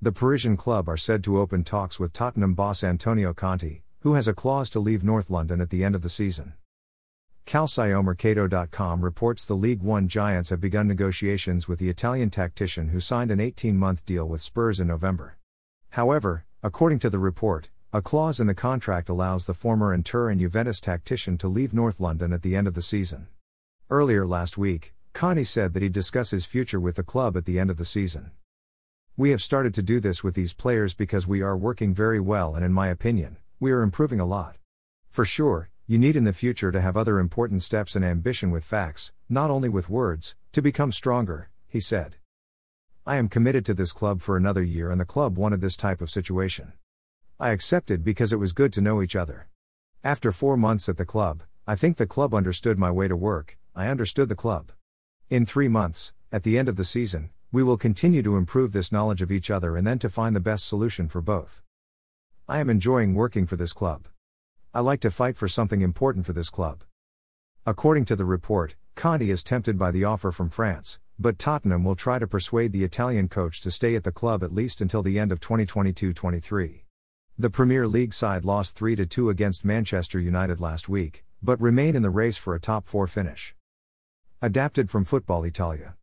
The Parisian club are said to open talks with Tottenham boss Antonio Conte, who has a clause to leave North London at the end of the season. CalcioMercato.com reports the Ligue One giants have begun negotiations with the Italian tactician who signed an 18 month deal with Spurs in November. However, according to the report, a clause in the contract allows the former Inter and Juventus tactician to leave North London at the end of the season. Earlier last week, Conte said that he'd discuss his future with the club at the end of the season. We have started to do this with these players because we are working very well, and in my opinion, we are improving a lot. For sure, you need in the future to have other important steps and ambition with facts, not only with words, to become stronger, he said. I am committed to this club for another year, and the club wanted this type of situation. I accepted because it was good to know each other. After four months at the club, I think the club understood my way to work, I understood the club. In three months, at the end of the season, we will continue to improve this knowledge of each other and then to find the best solution for both. I am enjoying working for this club. I like to fight for something important for this club. According to the report, Conte is tempted by the offer from France, but Tottenham will try to persuade the Italian coach to stay at the club at least until the end of 2022 23. The Premier League side lost 3 2 against Manchester United last week, but remain in the race for a top 4 finish. Adapted from Football Italia.